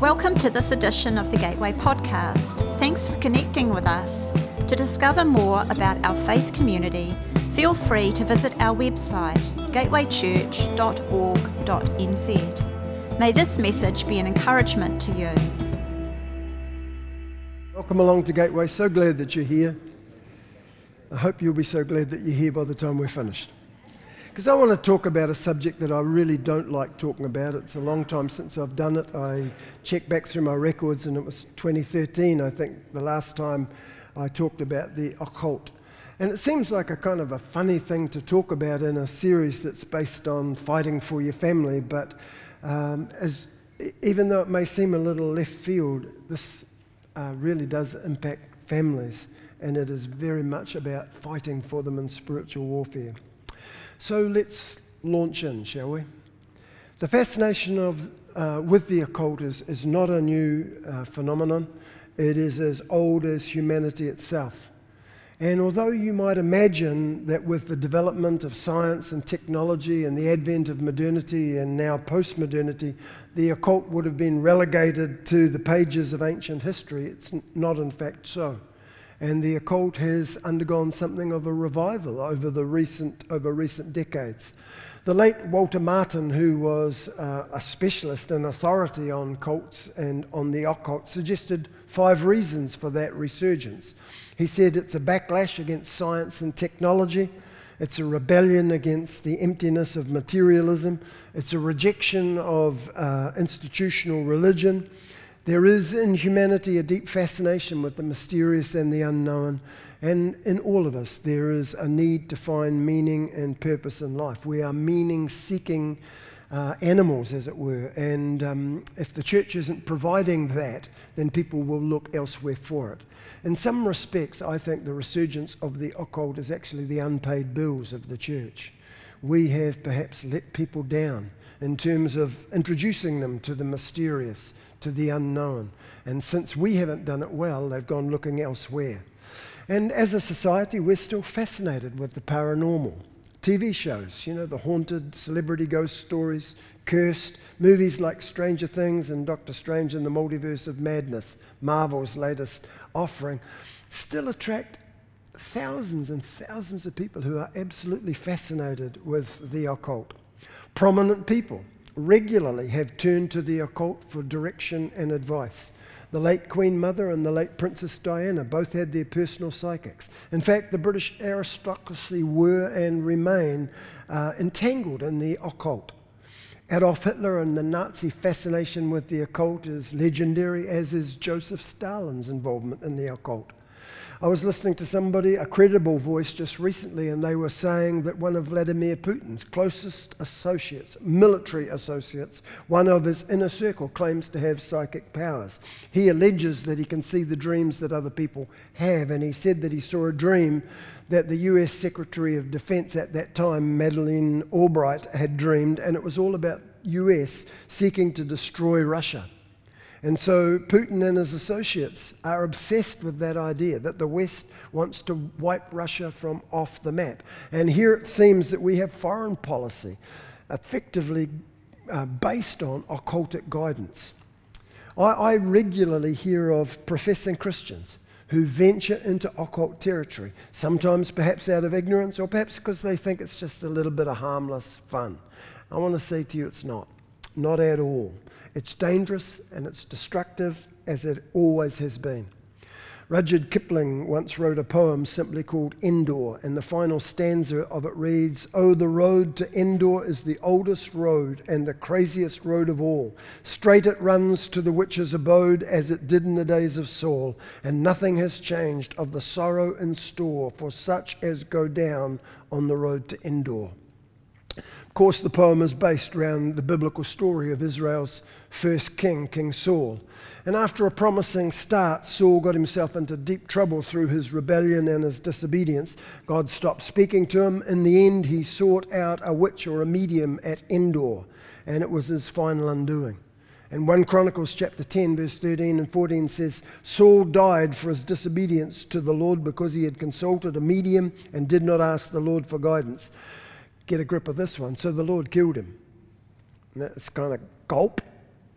Welcome to this edition of the Gateway Podcast. Thanks for connecting with us. To discover more about our faith community, feel free to visit our website, gatewaychurch.org.nz. May this message be an encouragement to you. Welcome along to Gateway. So glad that you're here. I hope you'll be so glad that you're here by the time we're finished. Because I want to talk about a subject that I really don't like talking about. It's a long time since I've done it. I checked back through my records and it was 2013, I think, the last time I talked about the occult. And it seems like a kind of a funny thing to talk about in a series that's based on fighting for your family, but um, as, even though it may seem a little left field, this uh, really does impact families, and it is very much about fighting for them in spiritual warfare. So let's launch in, shall we? The fascination of, uh, with the occult is, is not a new uh, phenomenon, it is as old as humanity itself. And although you might imagine that with the development of science and technology and the advent of modernity and now post modernity, the occult would have been relegated to the pages of ancient history, it's not in fact so. And the occult has undergone something of a revival over, the recent, over recent decades. The late Walter Martin, who was uh, a specialist and authority on cults and on the occult, suggested five reasons for that resurgence. He said it's a backlash against science and technology, it's a rebellion against the emptiness of materialism, it's a rejection of uh, institutional religion. There is in humanity a deep fascination with the mysterious and the unknown. And in all of us, there is a need to find meaning and purpose in life. We are meaning seeking uh, animals, as it were. And um, if the church isn't providing that, then people will look elsewhere for it. In some respects, I think the resurgence of the occult is actually the unpaid bills of the church. We have perhaps let people down in terms of introducing them to the mysterious, to the unknown. And since we haven't done it well, they've gone looking elsewhere. And as a society, we're still fascinated with the paranormal. TV shows, you know, the haunted celebrity ghost stories, cursed, movies like Stranger Things and Doctor Strange in the Multiverse of Madness, Marvel's latest offering, still attract thousands and thousands of people who are absolutely fascinated with the occult. Prominent people regularly have turned to the occult for direction and advice. The late Queen Mother and the late Princess Diana both had their personal psychics. In fact, the British aristocracy were and remain uh, entangled in the occult. Adolf Hitler and the Nazi fascination with the occult is legendary, as is Joseph Stalin's involvement in the occult. I was listening to somebody, a credible voice, just recently, and they were saying that one of Vladimir Putin's closest associates, military associates, one of his inner circle, claims to have psychic powers. He alleges that he can see the dreams that other people have, and he said that he saw a dream that the US Secretary of Defense at that time, Madeleine Albright, had dreamed, and it was all about US seeking to destroy Russia. And so Putin and his associates are obsessed with that idea that the West wants to wipe Russia from off the map. And here it seems that we have foreign policy effectively uh, based on occultic guidance. I, I regularly hear of professing Christians who venture into occult territory, sometimes perhaps out of ignorance or perhaps because they think it's just a little bit of harmless fun. I want to say to you, it's not. Not at all. It's dangerous and it's destructive, as it always has been. Rudyard Kipling once wrote a poem simply called Endor, and the final stanza of it reads Oh, the road to Endor is the oldest road and the craziest road of all. Straight it runs to the witch's abode as it did in the days of Saul, and nothing has changed of the sorrow in store for such as go down on the road to Endor. Of course, the poem is based around the biblical story of Israel's first king, King Saul. And after a promising start, Saul got himself into deep trouble through his rebellion and his disobedience. God stopped speaking to him. In the end, he sought out a witch or a medium at Endor, and it was his final undoing. And 1 Chronicles chapter 10, verse 13 and 14 says, Saul died for his disobedience to the Lord because he had consulted a medium and did not ask the Lord for guidance get a grip of this one. So the Lord killed him. That's kind of gulp.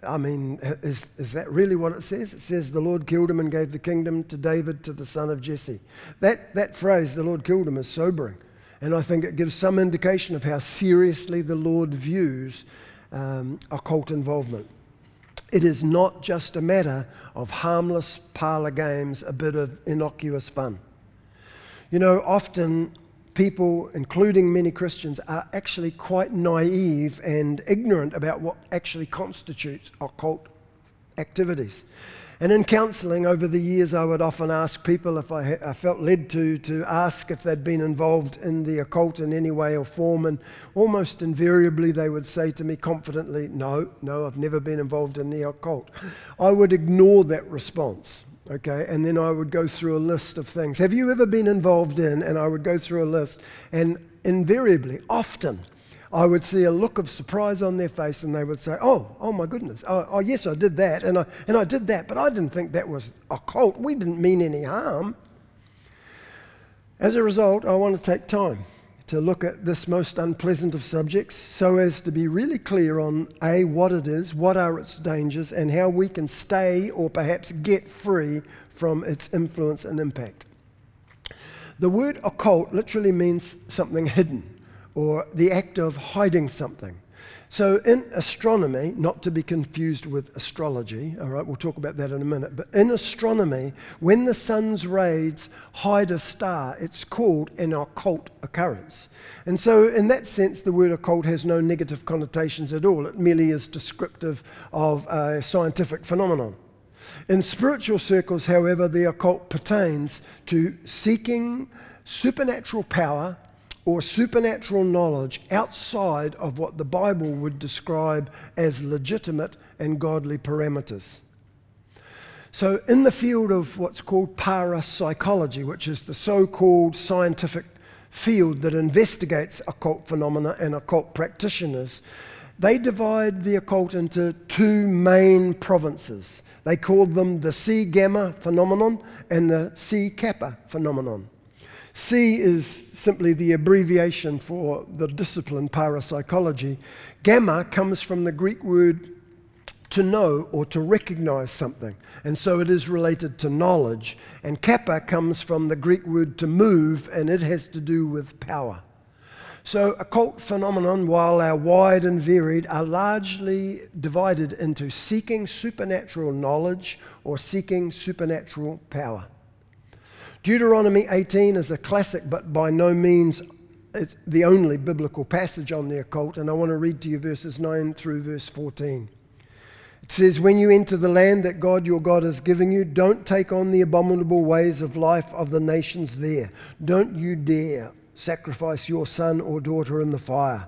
I mean, is, is that really what it says? It says the Lord killed him and gave the kingdom to David, to the son of Jesse. That, that phrase, the Lord killed him, is sobering. And I think it gives some indication of how seriously the Lord views um, occult involvement. It is not just a matter of harmless parlor games, a bit of innocuous fun. You know, often people, including many Christians, are actually quite naive and ignorant about what actually constitutes occult activities. And in counselling over the years, I would often ask people if I, I, felt led to, to ask if they'd been involved in the occult in any way or form. And almost invariably, they would say to me confidently, No, no, I've never been involved in the occult. I would ignore that response okay? And then I would go through a list of things. Have you ever been involved in? And I would go through a list, and invariably, often, I would see a look of surprise on their face, and they would say, "Oh, oh my goodness! Oh, oh yes, I did that, and I and I did that, but I didn't think that was occult. We didn't mean any harm." As a result, I want to take time to look at this most unpleasant of subjects so as to be really clear on A, what it is, what are its dangers, and how we can stay or perhaps get free from its influence and impact. The word occult literally means something hidden or the act of hiding something. So, in astronomy, not to be confused with astrology, all right, we'll talk about that in a minute, but in astronomy, when the sun's rays hide a star, it's called an occult occurrence. And so, in that sense, the word occult has no negative connotations at all. It merely is descriptive of a scientific phenomenon. In spiritual circles, however, the occult pertains to seeking supernatural power or supernatural knowledge outside of what the Bible would describe as legitimate and godly parameters. So, in the field of what's called parapsychology, which is the so called scientific field that investigates occult phenomena and occult practitioners, they divide the occult into two main provinces. They called them the Psi Gamma phenomenon and the Psi Kappa phenomenon. Psi is simply the abbreviation for the discipline parapsychology. Gamma comes from the Greek word to know or to recognize something, and so it is related to knowledge. And kappa comes from the Greek word to move, and it has to do with power. So, occult phenomenon, while are wide and varied, are largely divided into seeking supernatural knowledge or seeking supernatural power. Deuteronomy 18 is a classic, but by no means it's the only biblical passage on the occult, and I want to read to you verses 9 through verse 14. It says, When you enter the land that God your God is giving you, don't take on the abominable ways of life of the nations there. Don't you dare sacrifice your son or daughter in the fire.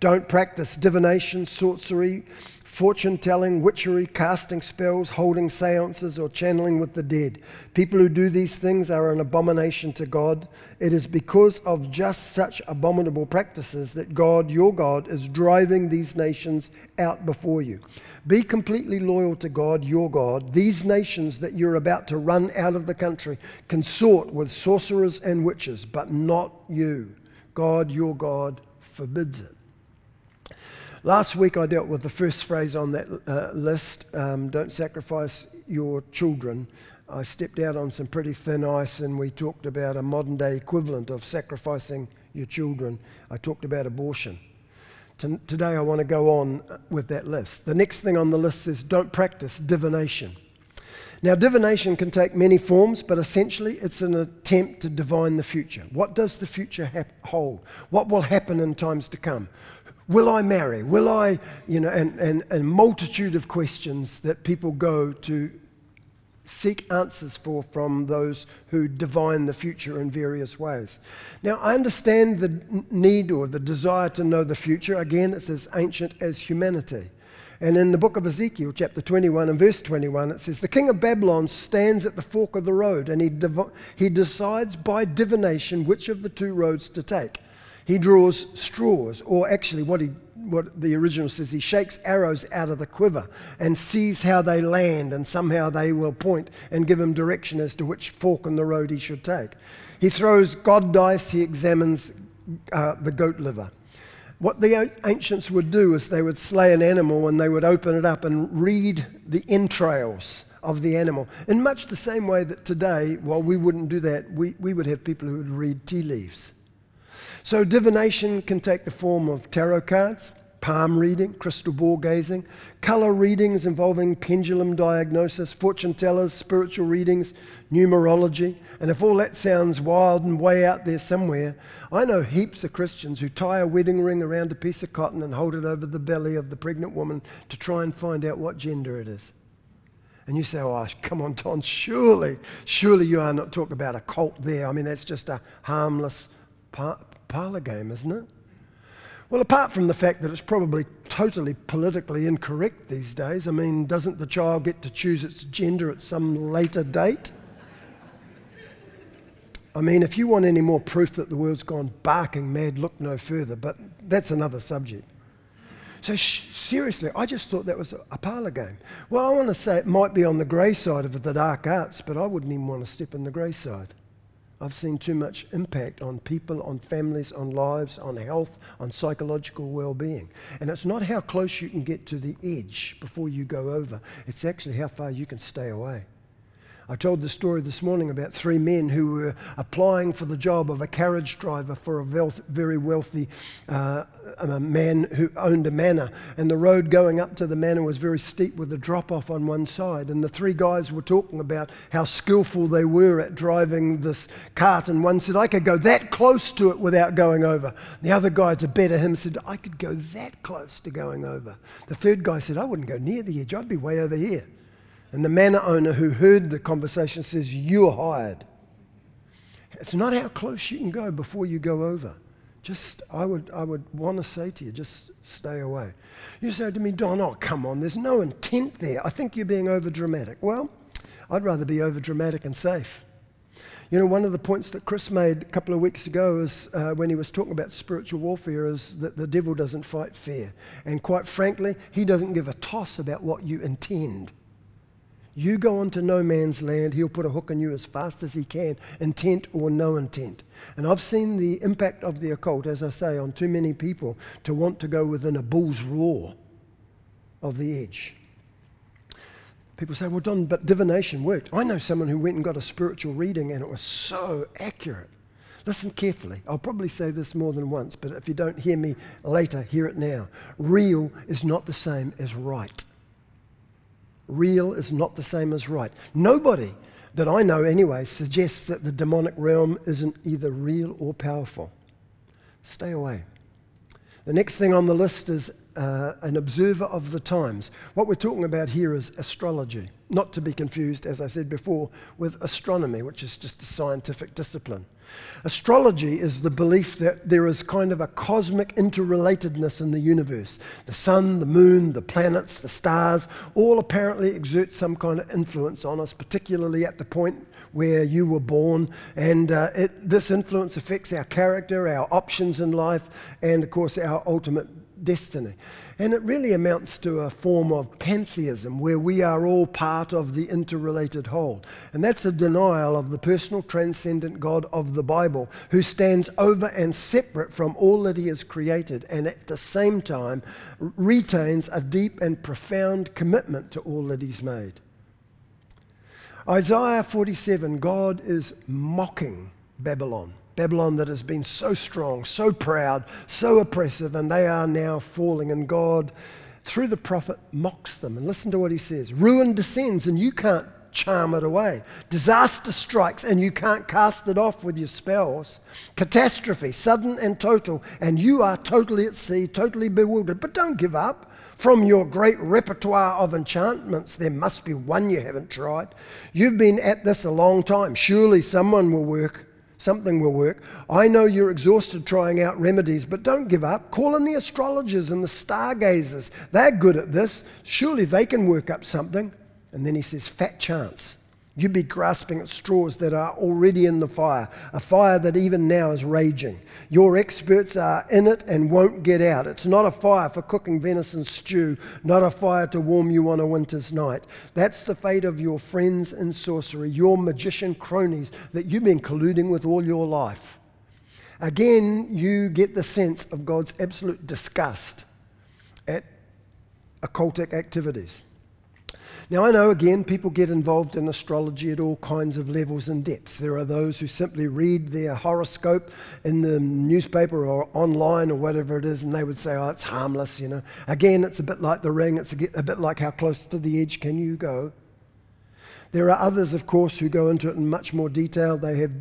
Don't practice divination, sorcery, fortune telling, witchery, casting spells, holding seances, or channeling with the dead. People who do these things are an abomination to God. It is because of just such abominable practices that God, your God, is driving these nations out before you. Be completely loyal to God, your God. These nations that you're about to run out of the country consort with sorcerers and witches, but not you. God, your God, forbids it. Last week I dealt with the first phrase on that uh, list um, don't sacrifice your children. I stepped out on some pretty thin ice and we talked about a modern day equivalent of sacrificing your children. I talked about abortion. T- today I want to go on with that list. The next thing on the list is don't practice divination. Now, divination can take many forms, but essentially it's an attempt to divine the future. What does the future hold? What will happen in times to come? Will I marry? Will I, you know, and, and, and multitude of questions that people go to seek answers for from those who divine the future in various ways. Now, I understand the need or the desire to know the future. Again, it's as ancient as humanity. And in the book of Ezekiel, chapter 21 and verse 21, it says, The king of Babylon stands at the fork of the road, and he, div- he decides by divination which of the two roads to take. He draws straws, or actually, what, he, what the original says, he shakes arrows out of the quiver and sees how they land, and somehow they will point and give him direction as to which fork in the road he should take. He throws God dice, he examines uh, the goat liver. what the ancients would do is they would slay an animal and they would open it up and read the entrails of the animal. In much the same way that today, while we wouldn't do that, we, we would have people who would read tea leaves. So divination can take the form of tarot cards palm reading, crystal ball gazing, color readings involving pendulum diagnosis, fortune tellers, spiritual readings, numerology. And if all that sounds wild and way out there somewhere, I know heaps of Christians who tie a wedding ring around a piece of cotton and hold it over the belly of the pregnant woman to try and find out what gender it is. And you say, oh, come on, Don, surely, surely you are not talking about a cult there. I mean, that's just a harmless par- parlor game, isn't it? Well, apart from the fact that it's probably totally politically incorrect these days, I mean, doesn't the child get to choose its gender at some later date? I mean, if you want any more proof that the world's gone barking mad, look no further, but that's another subject. So, sh- seriously, I just thought that was a, a parlour game. Well, I want to say it might be on the grey side of the dark arts, but I wouldn't even want to step in the grey side. I've seen too much impact on people, on families, on lives, on health, on psychological well being. And it's not how close you can get to the edge before you go over, it's actually how far you can stay away. I told the story this morning about three men who were applying for the job of a carriage driver for a very wealthy uh, man who owned a manor. And the road going up to the manor was very steep with a drop off on one side. And the three guys were talking about how skillful they were at driving this cart. And one said, I could go that close to it without going over. The other guy, to better him, said, I could go that close to going over. The third guy said, I wouldn't go near the edge, I'd be way over here. And the manor owner who heard the conversation says, You're hired. It's not how close you can go before you go over. Just, I would, I would want to say to you, just stay away. You say to me, Don, oh, come on, there's no intent there. I think you're being over dramatic. Well, I'd rather be over dramatic and safe. You know, one of the points that Chris made a couple of weeks ago is uh, when he was talking about spiritual warfare is that the devil doesn't fight fair. And quite frankly, he doesn't give a toss about what you intend. You go onto no man's land, he'll put a hook on you as fast as he can, intent or no intent. And I've seen the impact of the occult, as I say, on too many people to want to go within a bull's roar of the edge. People say, well, Don, but divination worked. I know someone who went and got a spiritual reading and it was so accurate. Listen carefully. I'll probably say this more than once, but if you don't hear me later, hear it now. Real is not the same as right. Real is not the same as right. Nobody that I know, anyway, suggests that the demonic realm isn't either real or powerful. Stay away. The next thing on the list is uh, an observer of the times. What we're talking about here is astrology, not to be confused, as I said before, with astronomy, which is just a scientific discipline. Astrology is the belief that there is kind of a cosmic interrelatedness in the universe. The sun, the moon, the planets, the stars all apparently exert some kind of influence on us, particularly at the point where you were born. And uh, it, this influence affects our character, our options in life, and of course, our ultimate destiny. And it really amounts to a form of pantheism where we are all part of the interrelated whole. And that's a denial of the personal transcendent God of the Bible who stands over and separate from all that he has created and at the same time retains a deep and profound commitment to all that he's made. Isaiah 47, God is mocking Babylon. Babylon that has been so strong, so proud, so oppressive, and they are now falling. And God, through the prophet, mocks them. And listen to what he says Ruin descends, and you can't charm it away. Disaster strikes, and you can't cast it off with your spells. Catastrophe, sudden and total, and you are totally at sea, totally bewildered. But don't give up. From your great repertoire of enchantments, there must be one you haven't tried. You've been at this a long time. Surely someone will work Something will work. I know you're exhausted trying out remedies, but don't give up. Call in the astrologers and the stargazers. They're good at this. Surely they can work up something. And then he says, Fat chance. You'd be grasping at straws that are already in the fire, a fire that even now is raging. Your experts are in it and won't get out. It's not a fire for cooking venison stew, not a fire to warm you on a winter's night. That's the fate of your friends in sorcery, your magician cronies that you've been colluding with all your life. again, you get the sense of God's absolute disgust at occultic activities. Now, I know again, people get involved in astrology at all kinds of levels and depths. There are those who simply read their horoscope in the newspaper or online or whatever it is, and they would say, oh, it's harmless, you know. Again, it's a bit like the ring, it's a, bit like how close to the edge can you go. There are others, of course, who go into it in much more detail. They have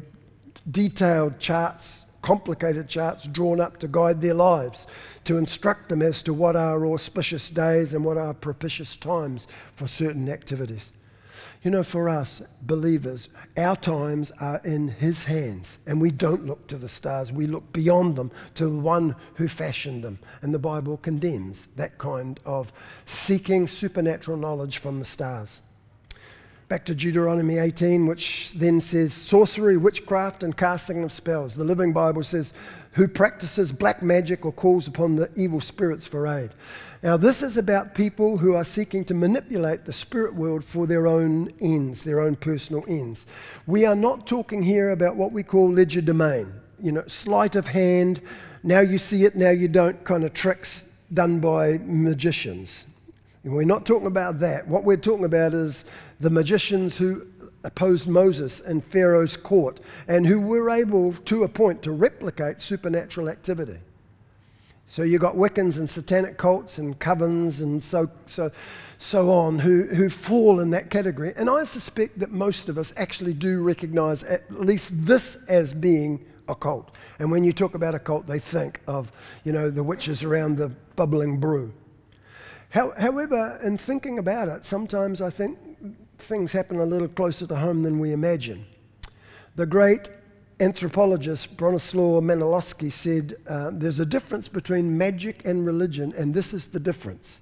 detailed charts complicated charts drawn up to guide their lives, to instruct them as to what are auspicious days and what are propitious times for certain activities. You know, for us believers, our times are in His hands, and we don't look to the stars. We look beyond them to the one who fashioned them. And the Bible condemns that kind of seeking supernatural knowledge from the stars. Back to Deuteronomy 18, which then says sorcery, witchcraft, and casting of spells. The Living Bible says, who practices black magic or calls upon the evil spirits for aid. Now, this is about people who are seeking to manipulate the spirit world for their own ends, their own personal ends. We are not talking here about what we call legerdemain, you know, sleight of hand, now you see it, now you don't kind of tricks done by magicians. And we're not talking about that. What we're talking about is the magicians who opposed Moses in Pharaoh's court and who were able to a point to replicate supernatural activity. So you've got Wiccans and satanic cults and covens and so, so, so on who, who fall in that category. And I suspect that most of us actually do recognize at least this as being a cult. And when you talk about a cult, they think of, you know, the witches around the bubbling brew. How, however, in thinking about it, sometimes I think things happen a little closer to home than we imagine. The great anthropologist Bronislaw Malinowski said uh, there's a difference between magic and religion, and this is the difference.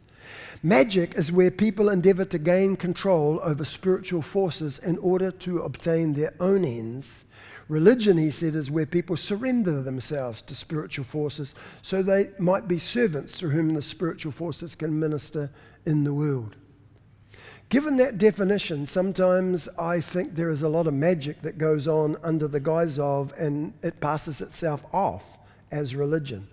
Magic is where people endeavor to gain control over spiritual forces in order to obtain their own ends Religion, he said, is where people surrender themselves to spiritual forces so they might be servants through whom the spiritual forces can minister in the world. Given that definition, sometimes I think there is a lot of magic that goes on under the guise of, and it passes itself off as religion.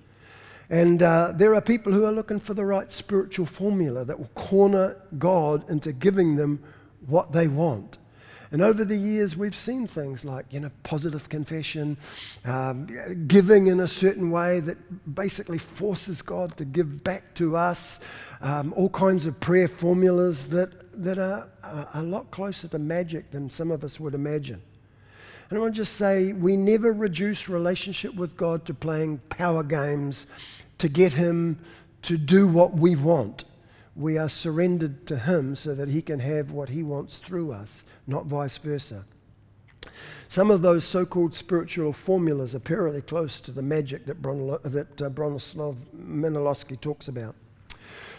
And uh, there are people who are looking for the right spiritual formula that will corner God into giving them what they want. And over the years, we've seen things like, you know, positive confession, um, giving in a certain way that basically forces God to give back to us, um, all kinds of prayer formulas that, that are a lot closer to magic than some of us would imagine. And I want to just say, we never reduce relationship with God to playing power games to get Him to do what we want we are surrendered to Him so that He can have what He wants through us, not vice versa. Some of those so called spiritual formulas are perilously close to the magic that, that uh, Bronislaw Malinowski talks about.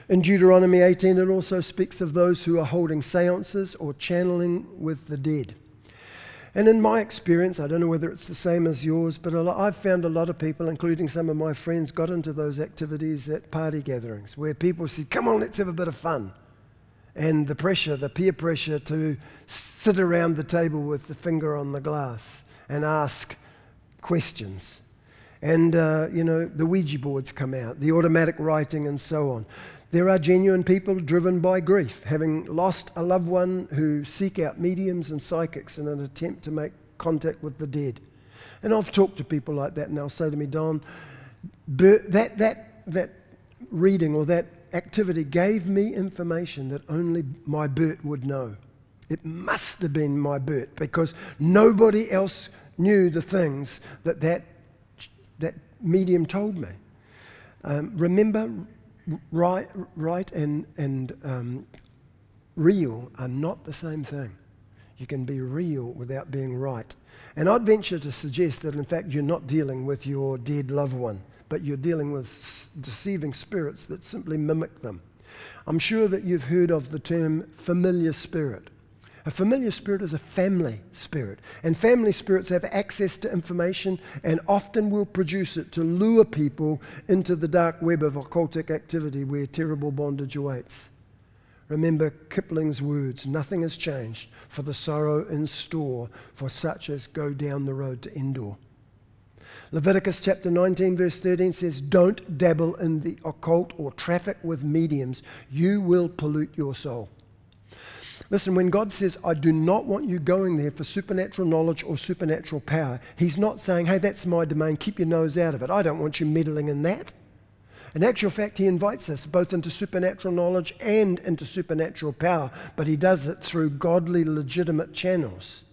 In Deuteronomy 18, it also speaks of those who are holding seances or channeling with the dead. And in my experience, I don't know whether it's the same as yours, but lot, I've found a lot of people, including some of my friends, got into those activities at party gatherings where people said, Come on, let's have a bit of fun. And the pressure, the peer pressure to sit around the table with the finger on the glass and ask questions. And, uh, you know, the Ouija boards come out, the automatic writing, and so on. There are genuine people driven by grief, having lost a loved one who seek out mediums and psychics in an attempt to make contact with the dead. And I've talked to people like that, and they'll say to me, Don, that, that, that reading or that activity gave me information that only my Bert would know. It must have been my Bert because nobody else knew the things that that, that medium told me. Um, remember, right, right and, and um, real are not the same thing. You can be real without being right. And I'd venture to suggest that, in fact, you're not dealing with your dead loved one, but you're dealing with deceiving spirits that simply mimic them. I'm sure that you've heard of the term familiar spirit. A familiar spirit is a family spirit, and family spirits have access to information and often will produce it to lure people into the dark web of occultic activity where terrible bondage awaits. Remember Kipling's words nothing has changed for the sorrow in store for such as go down the road to Endor. Leviticus chapter 19, verse 13 says, Don't dabble in the occult or traffic with mediums. You will pollute your soul. Listen, when God says, I do not want you going there for supernatural knowledge or supernatural power, He's not saying, hey, that's my domain, keep your nose out of it. I don't want you meddling in that. In actual fact, He invites us both into supernatural knowledge and into supernatural power, but He does it through godly, legitimate channels.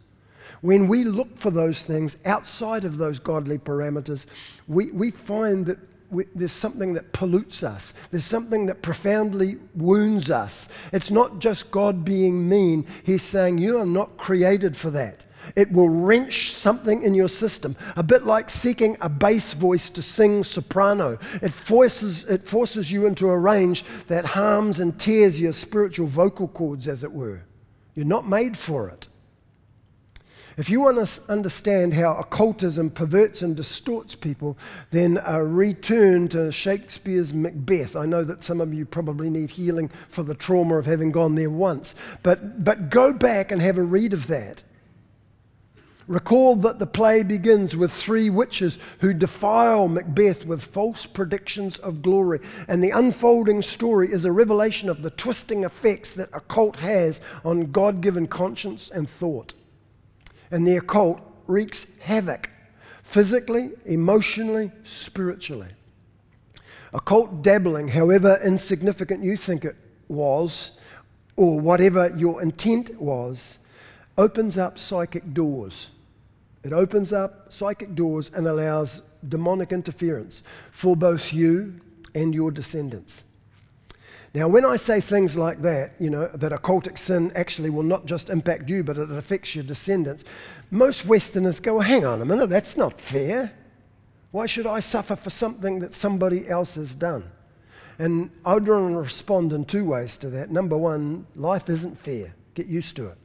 When we look for those things outside of those godly parameters, we, we find that we, there's something that pollutes us. There's something that profoundly wounds us. It's not just God being mean. He's saying, You are not created for that. It will wrench something in your system, a bit like seeking a bass voice to sing soprano. It forces, it forces you into a range that harms and tears your spiritual vocal cords, as it were. You're not made for it. If you want to understand how occultism perverts and distorts people, then uh, return to Shakespeare's Macbeth. I know that some of you probably need healing for the trauma of having gone there once, but, but go back and have a read of that. Recall that the play begins with three witches who defile Macbeth with false predictions of glory. And the unfolding story is a revelation of the twisting effects that occult has on God given conscience and thought and the occult wreaks havoc physically, emotionally, spiritually. Occult dabbling, however insignificant you think it was, or whatever your intent was, opens up psychic doors. It opens up psychic doors and allows demonic interference for both you and your descendants. Now, when I say things like that, you know, that occultic sin actually will not just impact you, but it affects your descendants, most Westerners go, hang on a minute, that's not fair. Why should I suffer for something that somebody else has done? And I would want to respond in two ways to that. Number one, life isn't fair. Get used to it.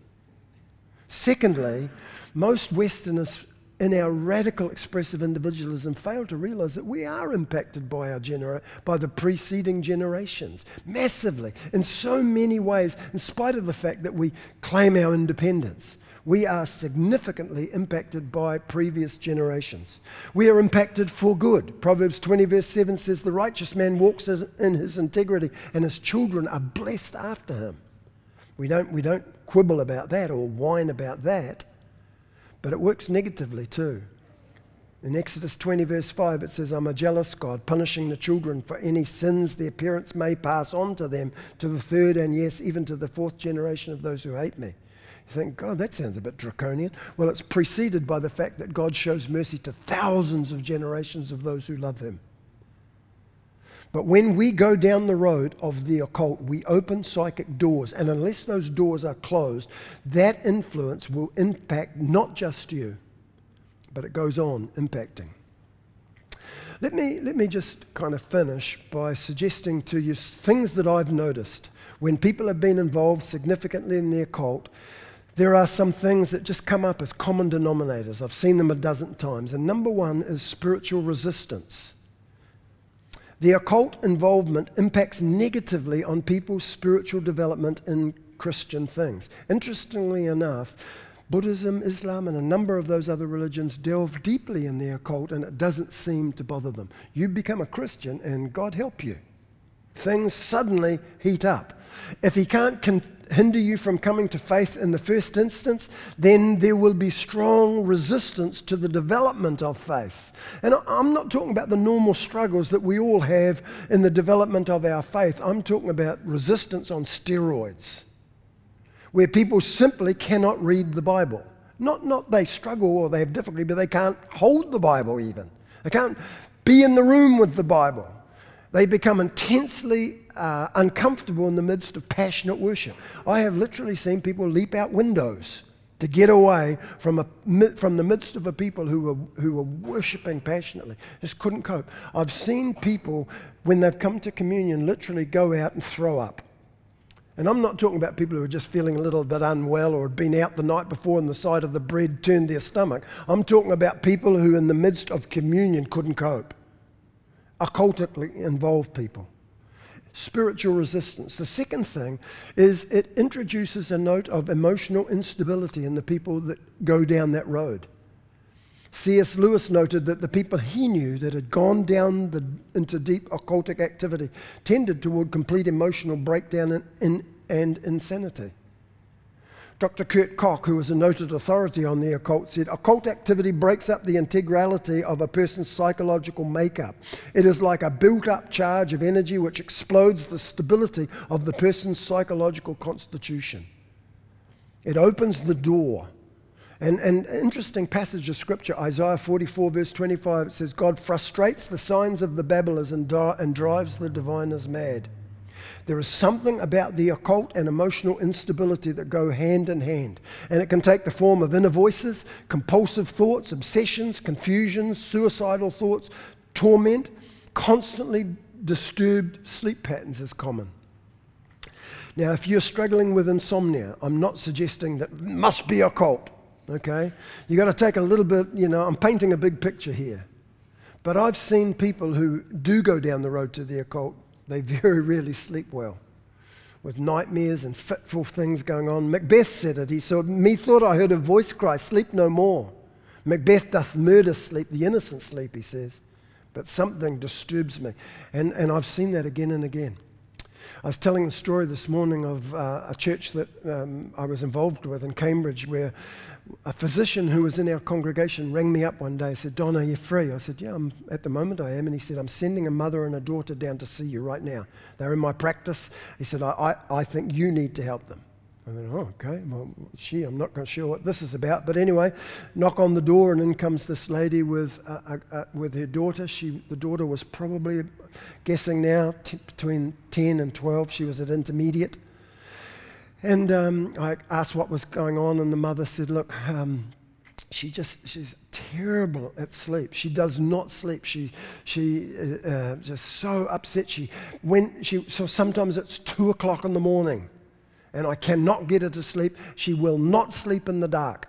Secondly, most Westerners in our radical expressive individualism fail to realize that we are impacted by our genera- by the preceding generations massively in so many ways in spite of the fact that we claim our independence we are significantly impacted by previous generations. We are impacted for good. Proverbs 20, verse 7 says, The righteous man walks in his integrity, and his children are blessed after him. We don't, we don't quibble about that or whine about that. But it works negatively too. In Exodus 20, verse 5, it says, I'm a jealous God, punishing the children for any sins their parents may pass on to them, to the third and yes, even to the fourth generation of those who hate me. You think, God, that sounds a bit draconian. Well, it's preceded by the fact that God shows mercy to thousands of generations of those who love Him. But when we go down the road of the occult, we open psychic doors. And unless those doors are closed, that influence will impact not just you, but it goes on impacting. Let me, let me just kind of finish by suggesting to you things that I've noticed. When people have been involved significantly in the occult, there are some things that just come up as common denominators. I've seen them a dozen times. And number one is spiritual resistance. The occult involvement impacts negatively on people's spiritual development in Christian things. Interestingly enough, Buddhism, Islam, and a number of those other religions delve deeply in the occult and it doesn't seem to bother them. You become a Christian and God help you. Things suddenly heat up. If He can't con- hinder you from coming to faith in the first instance, then there will be strong resistance to the development of faith. And I'm not talking about the normal struggles that we all have in the development of our faith. I'm talking about resistance on steroids, where people simply cannot read the Bible. Not, not they struggle or they have difficulty, but they can't hold the Bible even. They can't be in the room with the Bible. They become intensely uh, uncomfortable in the midst of passionate worship. I have literally seen people leap out windows to get away from, a, from the midst of a people who were, who were worshiping passionately. Just couldn't cope. I've seen people, when they've come to communion, literally go out and throw up. And I'm not talking about people who are just feeling a little bit unwell or had been out the night before and the sight of the bread turned their stomach. I'm talking about people who, in the midst of communion, couldn't cope. Occultically involved people spiritual resistance. The second thing is it introduces a note of emotional instability in the people that go down that road. C.S. Lewis noted that the people he knew that had gone down the, into deep occultic activity tended toward complete emotional breakdown and, and, and insanity. Dr. Kurt Koch, who was a noted authority on the occult, said occult activity breaks up the integrality of a person's psychological makeup. It is like a built up charge of energy which explodes the stability of the person's psychological constitution. It opens the door. And an interesting passage of scripture, Isaiah 44, verse 25, it says, God frustrates the signs of the babblers and, and drives the diviners mad. There is something about the occult and emotional instability that go hand in hand. And it can take the form of inner voices, compulsive thoughts, obsessions, confusions, suicidal thoughts, torment. Constantly disturbed sleep patterns is common. Now, if you're struggling with insomnia, I'm not suggesting that must be occult, okay? You've got to take a little bit, you know, I'm painting a big picture here. But I've seen people who do go down the road to the occult they very rarely sleep well, with nightmares and fitful things going on. Macbeth said it. He said, Methought I heard a voice cry, Sleep no more. Macbeth doth murder sleep, the innocent sleep, he says. But something disturbs me. And, and I've seen that again and again. I was telling the story this morning of uh, a church that um, I was involved with in Cambridge where a physician who was in our congregation rang me up one day and said, Don, are you free? I said, Yeah, I'm, at the moment I am. And he said, I'm sending a mother and a daughter down to see you right now. They're in my practice. He said, I, I, I think you need to help them. I went, oh, okay. Well, gee, I'm not sure what this is about. But anyway, knock on the door, and in comes this lady with, uh, uh, with her daughter. She, the daughter was probably, guessing now, t- between 10 and 12. She was at intermediate. And um, I asked what was going on, and the mother said, look, um, she just she's terrible at sleep she does not sleep she she uh, uh, just so upset she when she so sometimes it's two o'clock in the morning and I cannot get her to sleep. She will not sleep in the dark.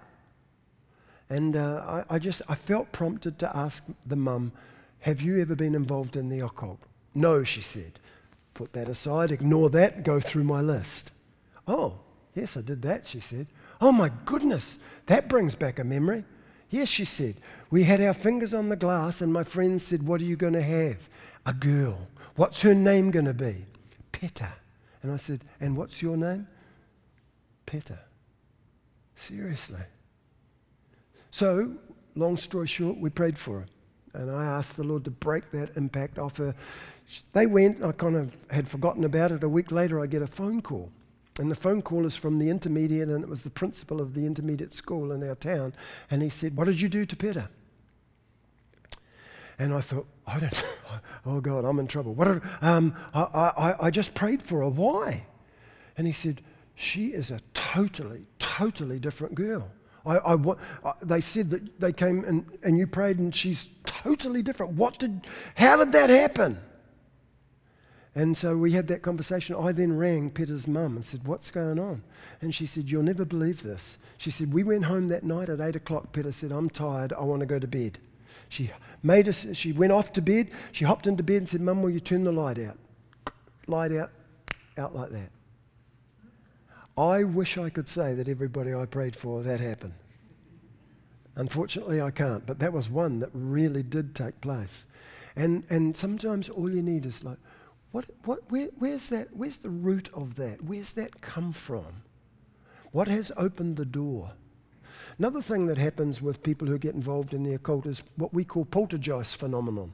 And uh, I, I, just, I felt prompted to ask the mum, have you ever been involved in the occult? No, she said. Put that aside, ignore that, go through my list. Oh, yes, I did that, she said. Oh my goodness, that brings back a memory. Yes, she said. We had our fingers on the glass, and my friend said, What are you going to have? A girl. What's her name going to be? Peta. And I said, And what's your name? Peta. Seriously. So, long story short, we prayed for her. And I asked the Lord to break that impact off her. They went, I kind of had forgotten about it. A week later, I get a phone call. And the phone call is from the intermediate, and it was the principal of the intermediate school in our town. And he said, What did you do to Peta? And I thought, I don't, oh God, I'm in trouble. What are, um, I, I, I just prayed for her. Why? And he said, she is a totally, totally different girl. I, I, they said that they came and, and you prayed and she's totally different. What did, how did that happen? And so we had that conversation. I then rang Peta's mum and said, What's going on? And she said, You'll never believe this. She said, We went home that night at 8 o'clock. Peta said, I'm tired. I want to go to bed. She made us, she went off to bed. She hopped into bed and said, Mum, will you turn the light out? Light out, out like that. I wish I could say that everybody I prayed for that happened. Unfortunately, I can't, but that was one that really did take place. And, and sometimes all you need is like, what, what, where, where's, that, where's the root of that? Where's that come from? What has opened the door? Another thing that happens with people who get involved in the occult is what we call poltergeist phenomenon.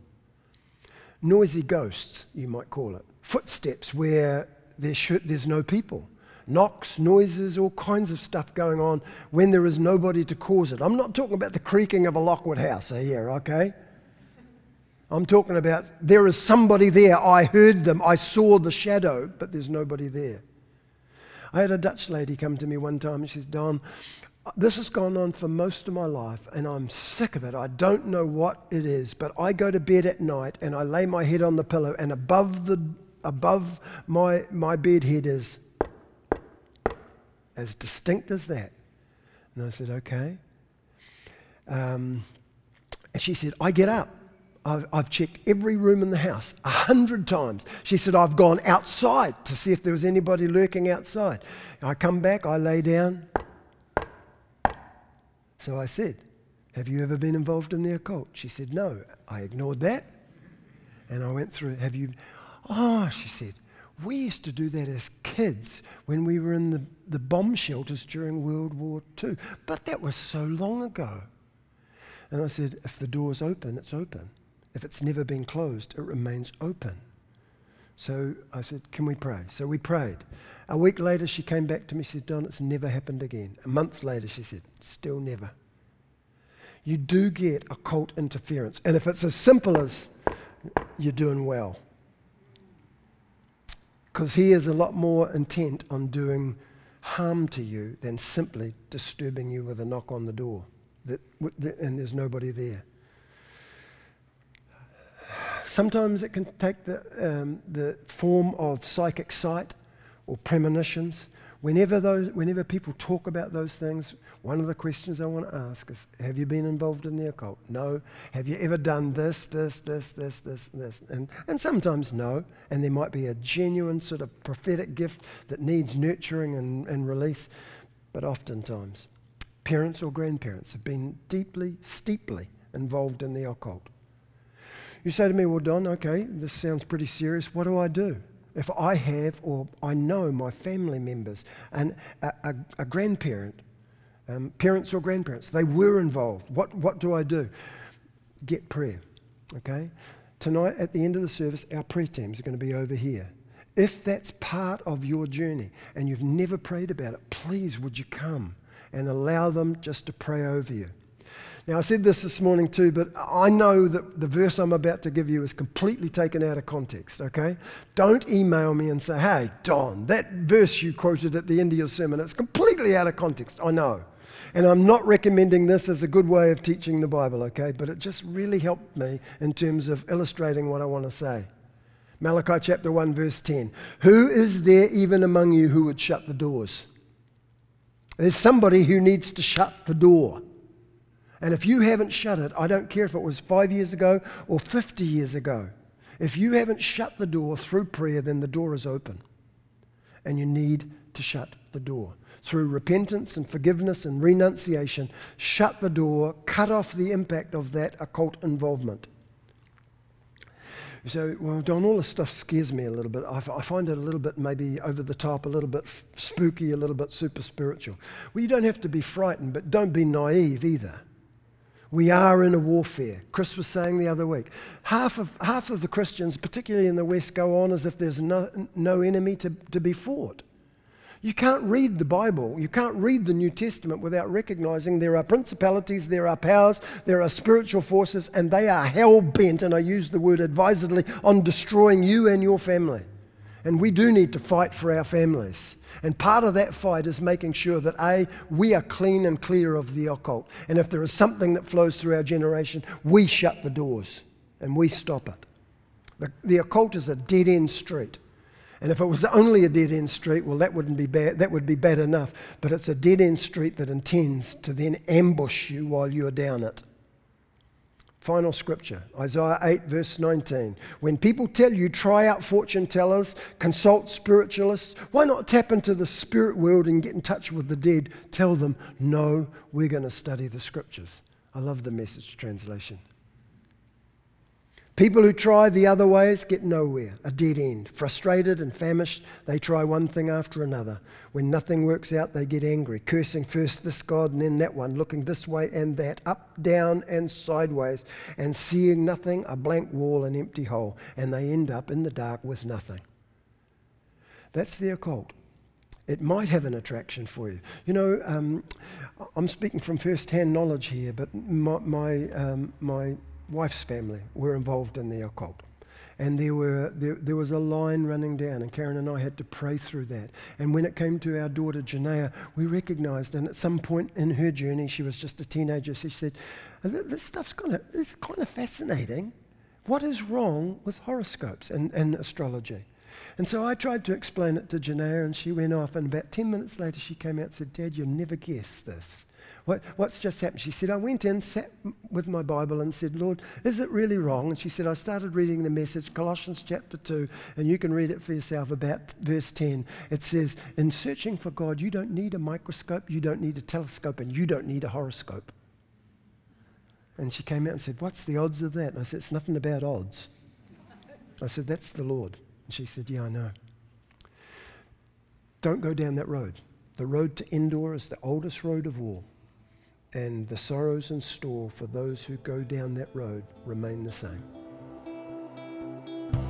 Noisy ghosts, you might call it. Footsteps where there should, there's no people. Knocks, noises, all kinds of stuff going on when there is nobody to cause it. I'm not talking about the creaking of a Lockwood house here, okay? I'm talking about there is somebody there. I heard them. I saw the shadow, but there's nobody there. I had a Dutch lady come to me one time and she says, Don, this has gone on for most of my life and I'm sick of it. I don't know what it is, but I go to bed at night and I lay my head on the pillow and above, the, above my, my bed head is as distinct as that. And I said, okay. Um, and she said, I get up. I've, I've, checked every room in the house a hundred times. She said, I've gone outside to see if there was anybody lurking outside. I come back, I lay down, so I said, Have you ever been involved in the occult? She said, No. I ignored that. And I went through, Have you? Oh, she said, We used to do that as kids when we were in the, the bomb shelters during World War II. But that was so long ago. And I said, If the door's open, it's open. If it's never been closed, it remains open. So I said, Can we pray? So we prayed. A week later, she came back to me. She said, Don, it's never happened again. A month later, she said, Still never. You do get occult interference. And if it's as simple as you're doing well, because he is a lot more intent on doing harm to you than simply disturbing you with a knock on the door that, and there's nobody there. Sometimes it can take the, um, the form of psychic sight or premonitions. Whenever, those, whenever people talk about those things, one of the questions I want to ask is Have you been involved in the occult? No. Have you ever done this, this, this, this, this, this? And, and sometimes no. And there might be a genuine sort of prophetic gift that needs nurturing and, and release. But oftentimes, parents or grandparents have been deeply, steeply involved in the occult. You say to me, Well, Don, okay, this sounds pretty serious. What do I do? If I have or I know my family members and a, a, a grandparent, um, parents or grandparents, they were involved, what, what do I do? Get prayer, okay? Tonight at the end of the service, our prayer teams are going to be over here. If that's part of your journey and you've never prayed about it, please would you come and allow them just to pray over you. Now, I said this this morning too, but I know that the verse I'm about to give you is completely taken out of context, okay? Don't email me and say, hey, Don, that verse you quoted at the end of your sermon, it's completely out of context. I know. And I'm not recommending this as a good way of teaching the Bible, okay? But it just really helped me in terms of illustrating what I want to say. Malachi chapter 1, verse 10. Who is there even among you who would shut the doors? There's somebody who needs to shut the door. And if you haven't shut it, I don't care if it was five years ago or 50 years ago, if you haven't shut the door through prayer, then the door is open. And you need to shut the door. Through repentance and forgiveness and renunciation, shut the door, cut off the impact of that occult involvement. Say, well, Don, all this stuff scares me a little bit. I, find it a little bit maybe over the top, a little bit spooky, a little bit super spiritual. Well, you don't have to be frightened, but don't be naive either. We are in a warfare. Chris was saying the other week. Half of, half of the Christians, particularly in the West, go on as if there's no, no enemy to, to be fought. You can't read the Bible, you can't read the New Testament without recognizing there are principalities, there are powers, there are spiritual forces, and they are hell bent, and I use the word advisedly, on destroying you and your family. And we do need to fight for our families. And part of that fight is making sure that A, we are clean and clear of the occult. And if there is something that flows through our generation, we shut the doors and we stop it. The, the occult is a dead end street. And if it was only a dead end street, well, that wouldn't be bad. That would be bad enough. But it's a dead end street that intends to then ambush you while you're down it. Final scripture, Isaiah 8, verse 19. When people tell you, try out fortune tellers, consult spiritualists, why not tap into the spirit world and get in touch with the dead? Tell them, no, we're going to study the scriptures. I love the message translation. People who try the other ways get nowhere, a dead end. Frustrated and famished, they try one thing after another. When nothing works out, they get angry, cursing first this God and then that one, looking this way and that, up, down, and sideways, and seeing nothing, a blank wall, an empty hole, and they end up in the dark with nothing. That's the occult. It might have an attraction for you. You know, um, I'm speaking from first hand knowledge here, but my, my, um, my wife's family were involved in the occult. And there, were, there, there was a line running down, and Karen and I had to pray through that. And when it came to our daughter, Janaea, we recognized, and at some point in her journey, she was just a teenager, she said, uh, This stuff's kind of, kind of fascinating. What is wrong with horoscopes and, and astrology? And so I tried to explain it to Janaea, and she went off. And about 10 minutes later, she came out and said, Dad, you'll never guess this. What, what's just happened? She said, I went in, sat with my Bible, and said, Lord, is it really wrong? And she said, I started reading the message, Colossians chapter 2, and you can read it for yourself about verse 10. It says, In searching for God, you don't need a microscope, you don't need a telescope, and you don't need a horoscope. And she came out and said, What's the odds of that? And I said, It's nothing about odds. I said, That's the Lord. And she said, Yeah, I know. Don't go down that road. The road to Endor is the oldest road of all, and the sorrows in store for those who go down that road remain the same.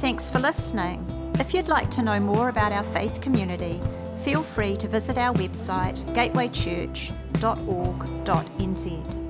Thanks for listening. If you'd like to know more about our faith community, feel free to visit our website gatewaychurch.org.nz.